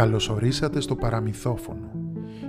Καλωσορίσατε στο παραμυθόφωνο.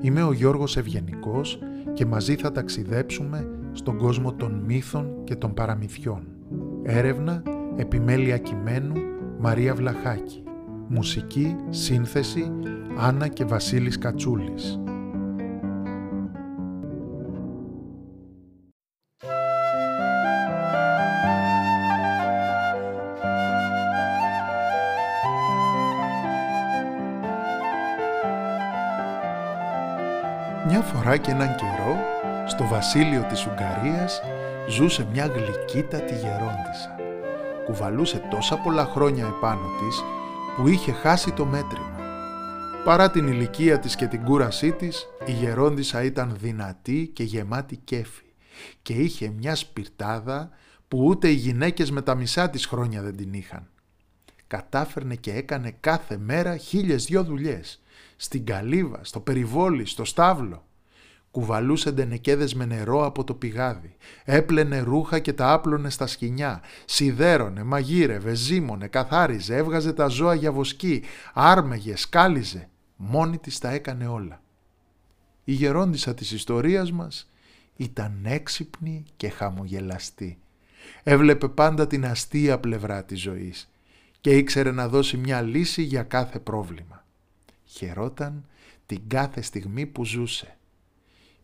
Είμαι ο Γιώργος Ευγενικός και μαζί θα ταξιδέψουμε στον κόσμο των μύθων και των παραμυθιών. Έρευνα, επιμέλεια κειμένου, Μαρία Βλαχάκη. Μουσική, σύνθεση, Άννα και Βασίλης Κατσούλης. Φορά και έναν καιρό, στο βασίλειο της Ουγγαρίας ζούσε μια γλυκύτατη γερόντισσα. Κουβαλούσε τόσα πολλά χρόνια επάνω της που είχε χάσει το μέτρημα. Παρά την ηλικία της και την κούρασή της, η γερόντισσα ήταν δυνατή και γεμάτη κέφι και είχε μια σπιρτάδα που ούτε οι γυναίκες με τα μισά της χρόνια δεν την είχαν. Κατάφερνε και έκανε κάθε μέρα χίλιες δυο δουλειές στην καλύβα, στο περιβόλι, στο στάβλο. Κουβαλούσε ντενεκέδες με νερό από το πηγάδι, έπλαινε ρούχα και τα άπλωνε στα σκηνιά, σιδέρωνε, μαγείρευε, ζύμωνε, καθάριζε, έβγαζε τα ζώα για βοσκή, άρμεγε, σκάλιζε. Μόνη της τα έκανε όλα. Η γερόντισα της ιστορίας μας ήταν έξυπνη και χαμογελαστή. Έβλεπε πάντα την αστεία πλευρά της ζωής και ήξερε να δώσει μια λύση για κάθε πρόβλημα χαιρόταν την κάθε στιγμή που ζούσε.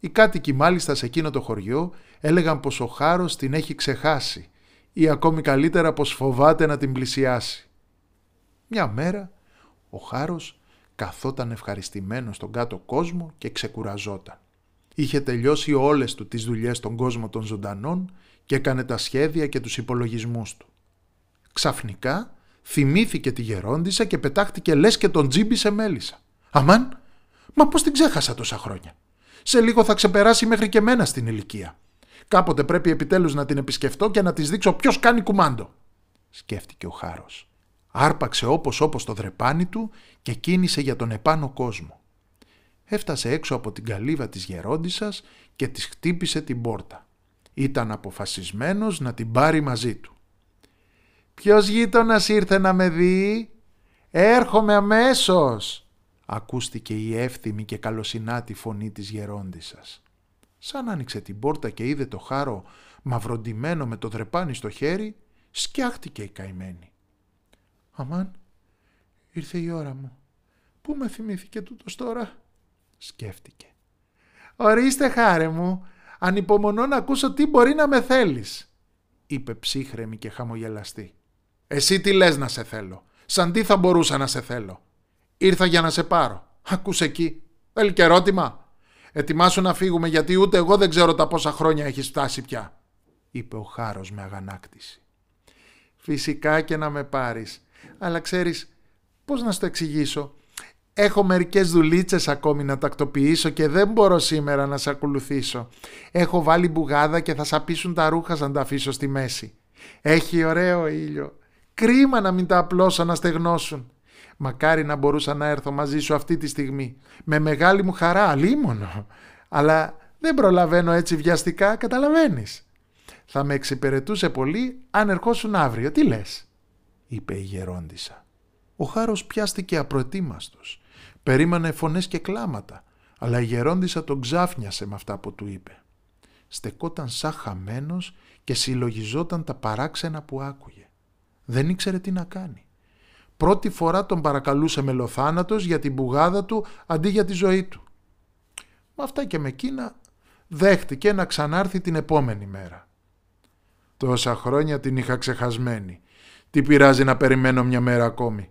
Οι κάτοικοι μάλιστα σε εκείνο το χωριό έλεγαν πως ο Χάρος την έχει ξεχάσει ή ακόμη καλύτερα πως φοβάται να την πλησιάσει. Μια μέρα ο Χάρος καθόταν ευχαριστημένος στον κάτω κόσμο και ξεκουραζόταν. Είχε τελειώσει όλες του τις δουλειές στον κόσμο των ζωντανών και έκανε τα σχέδια και τους υπολογισμούς του. Ξαφνικά θυμήθηκε τη γερόντισα και πετάχτηκε λες και τον τζίμπησε μέλισσα. Αμάν, μα πώς την ξέχασα τόσα χρόνια; Σε λίγο θα ξεπεράσει μέχρι και μένα στην ηλικία. Κάποτε πρέπει επιτέλους να την επισκεφτώ και να της δείξω ποιος κάνει κουμάντο. Σκέφτηκε ο Χάρος. Άρπαξε όπως όπως το δρεπάνι του και κίνησε για τον επάνω κόσμο. Έφτασε έξω από την καλύβα της γερόντισσας και της χτύπησε την πόρτα. Ήταν αποφασισμένος να την πάρει μαζί του. «Ποιος γείτονας ήρθε να με δει» «Έρχομαι αμέσως» ακούστηκε η εύθυμη και καλοσυνάτη φωνή της γερόντισσας. Σαν άνοιξε την πόρτα και είδε το χάρο μαυροντημένο με το δρεπάνι στο χέρι, σκιάχτηκε η καημένη. «Αμάν, ήρθε η ώρα μου. Πού με θυμήθηκε τούτος τώρα» σκέφτηκε. «Ορίστε χάρε μου, ανυπομονώ να ακούσω τι μπορεί να με θέλεις» είπε ψύχρεμη και χαμογελαστή. «Εσύ τι λες να σε θέλω, σαν τι θα μπορούσα να σε θέλω» Ήρθα για να σε πάρω. Ακούς εκεί. Θέλει και ερώτημα. Ετοιμάσου να φύγουμε γιατί ούτε εγώ δεν ξέρω τα πόσα χρόνια έχεις φτάσει πια. Είπε ο Χάρος με αγανάκτηση. Φυσικά και να με πάρεις. Αλλά ξέρεις πώς να στο εξηγήσω; Έχω μερικές δουλίτσες ακόμη να τακτοποιήσω και δεν μπορώ σήμερα να σε ακολουθήσω. Έχω βάλει μπουγάδα και θα σαπίσουν τα ρούχα σαν τα αφήσω στη μέση. Έχει ωραίο ήλιο. Κρίμα να μην τα απλώσω να στεγνώσουν. Μακάρι να μπορούσα να έρθω μαζί σου αυτή τη στιγμή. Με μεγάλη μου χαρά, αλίμονο. Αλλά δεν προλαβαίνω έτσι βιαστικά, καταλαβαίνεις. Θα με εξυπηρετούσε πολύ αν ερχόσουν αύριο. Τι λες, είπε η γερόντισα. Ο Χάρος πιάστηκε απροετοίμαστος. Περίμενε φωνές και κλάματα, αλλά η γερόντισα τον ξάφνιασε με αυτά που του είπε. Στεκόταν σαν χαμένος και συλλογιζόταν τα παράξενα που άκουγε. Δεν ήξερε τι να κάνει πρώτη φορά τον παρακαλούσε μελοθάνατος για την πουγάδα του αντί για τη ζωή του. Με αυτά και με εκείνα δέχτηκε να ξανάρθει την επόμενη μέρα. Τόσα χρόνια την είχα ξεχασμένη. Τι πειράζει να περιμένω μια μέρα ακόμη;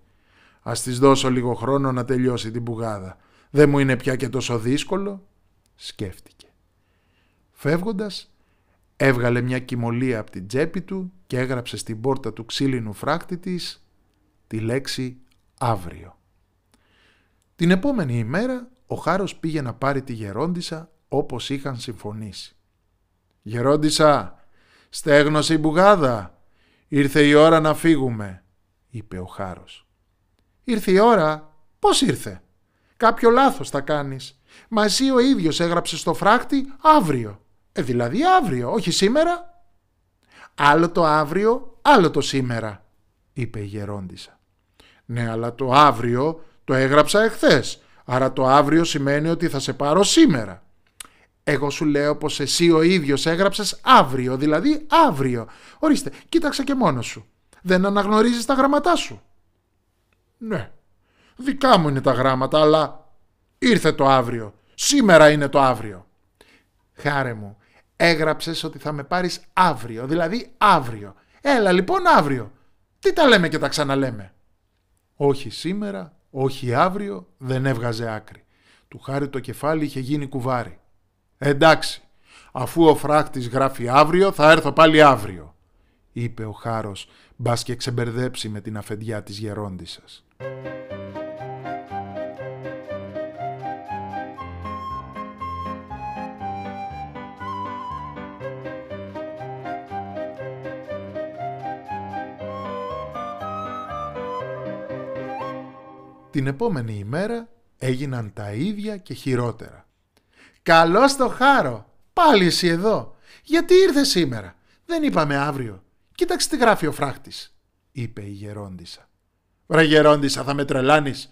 Ας της δώσω λίγο χρόνο να τελειώσει την πουγάδα. Δεν μου είναι πια και τόσο δύσκολο, σκέφτηκε. Φεύγοντας, έβγαλε μια κοιμωλία από την τσέπη του και έγραψε στην πόρτα του ξύλινου φράκτη της τη λέξη αύριο. Την επόμενη ημέρα ο Χάρος πήγε να πάρει τη γερόντισα όπως είχαν συμφωνήσει. «Γερόντισα, στέγνωσε η μπουγάδα. Ήρθε η ώρα να φύγουμε», είπε ο Χάρος. «Ήρθε η ώρα. Πώς ήρθε; Κάποιο λάθος θα κάνεις. Μα εσύ ο ίδιος έγραψε στο φράχτη αύριο. Ε, δηλαδή αύριο, όχι σήμερα». «Άλλο το αύριο, άλλο το σήμερα», είπε η γερόντισα. Ναι, αλλά το αύριο το Το έγραψα εχθές, άρα το αύριο σημαίνει ότι θα σε πάρω σήμερα. Εγώ σου λέω πως εσύ ο ίδιος έγραψες αύριο, δηλαδή αύριο. Ορίστε, κοίταξε και μόνος σου. Δεν αναγνωρίζεις τα γραμματά σου. Ναι, δικά μου είναι τα γράμματα, αλλά ήρθε το αύριο. Σήμερα είναι το αύριο. Χάρε μου, έγραψες ότι θα με πάρεις αύριο, δηλαδή αύριο. Έλα λοιπόν αύριο. Τι τα λέμε και τα ξαναλέμε. Όχι σήμερα, όχι αύριο, δεν έβγαζε άκρη. Του χάρη το κεφάλι είχε γίνει κουβάρι. Εντάξει, αφού ο φράχτης γράφει αύριο, θα έρθω πάλι αύριο, είπε ο Χάρος, μπας και ξεμπερδέψει με την αφεντιά της γερόντισσας. Την επόμενη ημέρα έγιναν τα ίδια και χειρότερα. «Καλώς το χάρο! Πάλι εσύ εδώ! Γιατί ήρθες σήμερα! Δεν είπαμε αύριο! Κοίταξε τι γράφει ο φράχτης!» είπε η γερόντισα. «Ρε γερόντισα θα με τρελάνεις!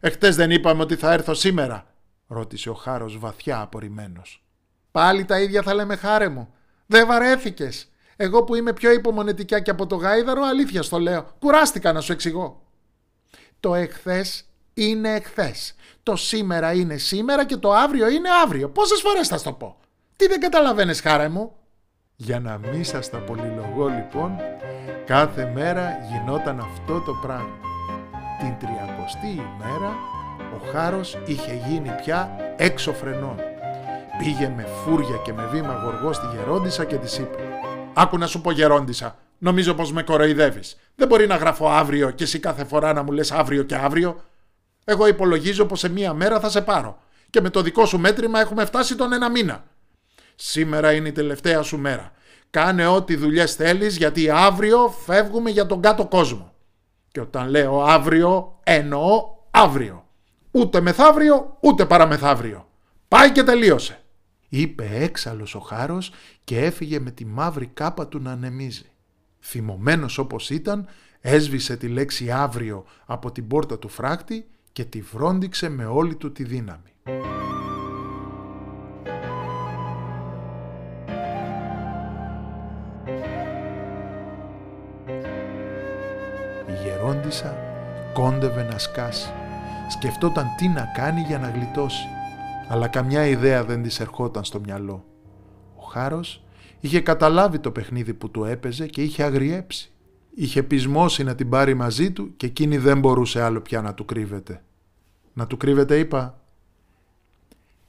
Εχθές δεν είπαμε ότι θα έρθω σήμερα!» ρώτησε ο χάρος βαθιά απορριμμένος. «Πάλι τα ίδια θα λέμε χάρε μου! Δεν βαρέθηκες! Εγώ που είμαι πιο υπομονετικά και από το γάιδαρο αλήθεια στο λέω! Κουράστηκα να σου εξηγώ!» Το εχθές είναι εχθές. Το σήμερα είναι σήμερα και το αύριο είναι αύριο. Πόσες φορές θα το πω. Τι δεν καταλαβαίνεις χάρα μου; Για να μην σας τα πολυλογώ λοιπόν, κάθε μέρα γινόταν αυτό το πράγμα. Την τριακοστή ημέρα ο Χάρος είχε γίνει πια έξω φρενών. Πήγε με φούρια και με βήμα γοργό στη γερόντισα και της είπε «Άκου να σου πω γερόντισα, νομίζω πως με κοροϊδεύεις. Δεν μπορεί να γράφω αύριο και εσύ κάθε φορά να μου λες αύριο και αύριο. Εγώ υπολογίζω πως σε μία μέρα θα σε πάρω και με το δικό σου μέτρημα έχουμε φτάσει τον ένα μήνα. Σήμερα είναι η τελευταία σου μέρα. Κάνε ό,τι δουλειές θέλεις γιατί αύριο φεύγουμε για τον κάτω κόσμο. Και όταν λέω αύριο εννοώ αύριο. Ούτε μεθαύριο ούτε παραμεθαύριο. Πάει και τελείωσε. Είπε έξαλλος ο Χάρος και έφυγε με τη μαύρη κάπα του να ανεμίζει. Θυμωμένος όπως ήταν, έσβησε τη λέξη αύριο από την πόρτα του φράχτη και τη βρόντιξε με όλη του τη δύναμη. Η γερόντισα κόντευε να σκάσει. Σκεφτόταν τι να κάνει για να γλιτώσει. Αλλά καμιά ιδέα δεν της ερχόταν στο μυαλό. Ο Χάρος είχε καταλάβει το παιχνίδι που του έπαιζε και είχε αγριέψει. Είχε πεισμώσει να την πάρει μαζί του και εκείνη δεν μπορούσε άλλο πια να του κρύβεται. Να του κρύβεται είπα.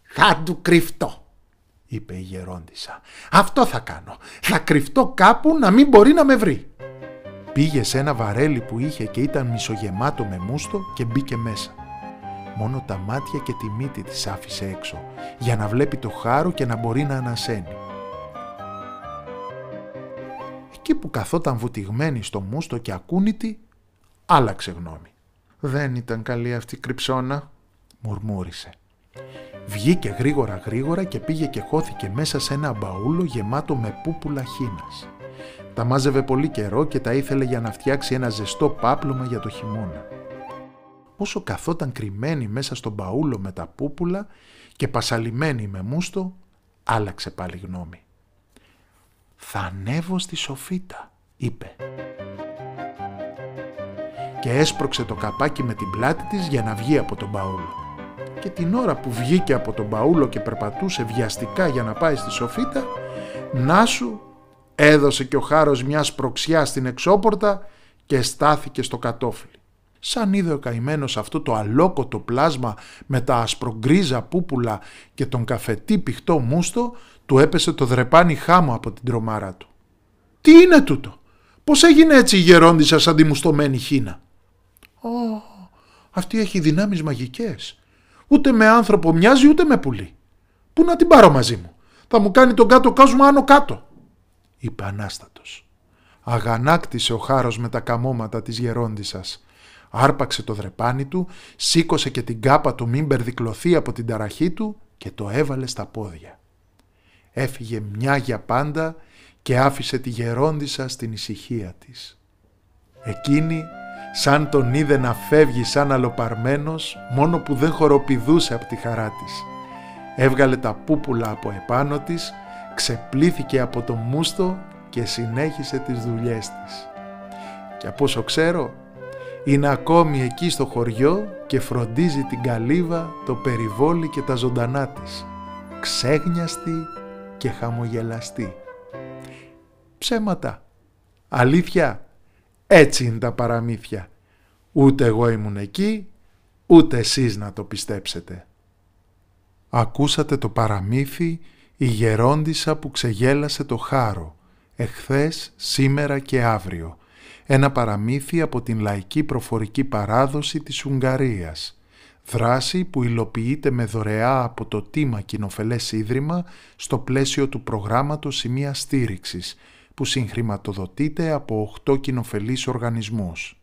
Θα του κρυφτώ, είπε η γερόντισα. Αυτό θα κάνω. Θα κρυφτώ κάπου να μην μπορεί να με βρει. Πήγε σε ένα βαρέλι που είχε και ήταν μισογεμάτο με μούστο και μπήκε μέσα. Μόνο τα μάτια και τη μύτη της άφησε έξω, για να βλέπει το χάρο και να μπορεί να ανασένει. Εκεί που καθόταν βουτυγμένη στο μούστο και ακούνητη, άλλαξε γνώμη. «Δεν ήταν καλή αυτή η κρυψώνα», μουρμούρισε. Βγήκε γρήγορα γρήγορα και πήγε και χώθηκε μέσα σε ένα μπαούλο γεμάτο με πούπουλα χίνας. Τα μάζευε πολύ καιρό και τα ήθελε για να φτιάξει ένα ζεστό πάπλωμα για το χειμώνα. Όσο καθόταν κρυμμένη μέσα στον μπαούλο με τα πούπουλα και πασαλιμένη με μούστο, άλλαξε πάλι γνώμη. «Θα ανέβω στη σοφίτα», είπε και έσπρωξε το καπάκι με την πλάτη της για να βγει από τον μπαούλο. Και την ώρα που βγήκε από τον μπαούλο και περπατούσε βιαστικά για να πάει στη σοφίτα, να σου έδωσε και ο χάρος μια σπροξιά στην εξώπορτα και στάθηκε στο κατόφλι. Σαν είδε ο καημένος αυτό το αλόκοτο πλάσμα με τα ασπρογκρίζα πούπουλα και τον καφετή πηχτό μούστο, του έπεσε το δρεπάνι χάμο από την τρομάρα του. «Τι είναι τούτο, πώς έγινε έτσι η γερόντισσα σαν τη μουστομένη χίνα» αυτή έχει δυνάμεις μαγικές. Ούτε με άνθρωπο μοιάζει ούτε με πουλί. Πού να την πάρω μαζί μου; Θα μου κάνει τον κάτω κόσμο άνω κάτω. Είπε ανάστατος. Αγανάκτησε ο χάρος με τα καμώματα της γερόντισσας. Άρπαξε το δρεπάνι του, σήκωσε και την κάπα του μην μπερδικλωθεί από την ταραχή του και το έβαλε στα πόδια. Έφυγε μια για πάντα και άφησε τη γερόντισσα στην ησυχία της. Εκείνη σαν τον είδε να φεύγει σαν αλοπαρμένος μόνο που δεν χοροπηδούσε από τη χαρά της. Έβγαλε τα πούπουλα από επάνω της, ξεπλήθηκε από το μούστο και συνέχισε τις δουλειές της. Και από όσο ξέρω, είναι ακόμη εκεί στο χωριό και φροντίζει την καλύβα, το περιβόλι και τα ζωντανά της. Ξέγνιαστη και χαμογελαστή. Ψέματα. Αλήθεια. Έτσι είναι τα παραμύθια. Ούτε εγώ ήμουν εκεί, ούτε εσείς να το πιστέψετε. Ακούσατε το παραμύθι «Η γερόντισα που ξεγέλασε το χάρο» εχθές, σήμερα και αύριο. Ένα παραμύθι από την λαϊκή προφορική παράδοση της Ουγγαρίας. Δράση που υλοποιείται με δωρεά από το Τίμα Κοινοφελές Ίδρυμα στο πλαίσιο του προγράμματος Σημεία Στήριξης που συγχρηματοδοτείται από 8 κοινοφελείς οργανισμούς.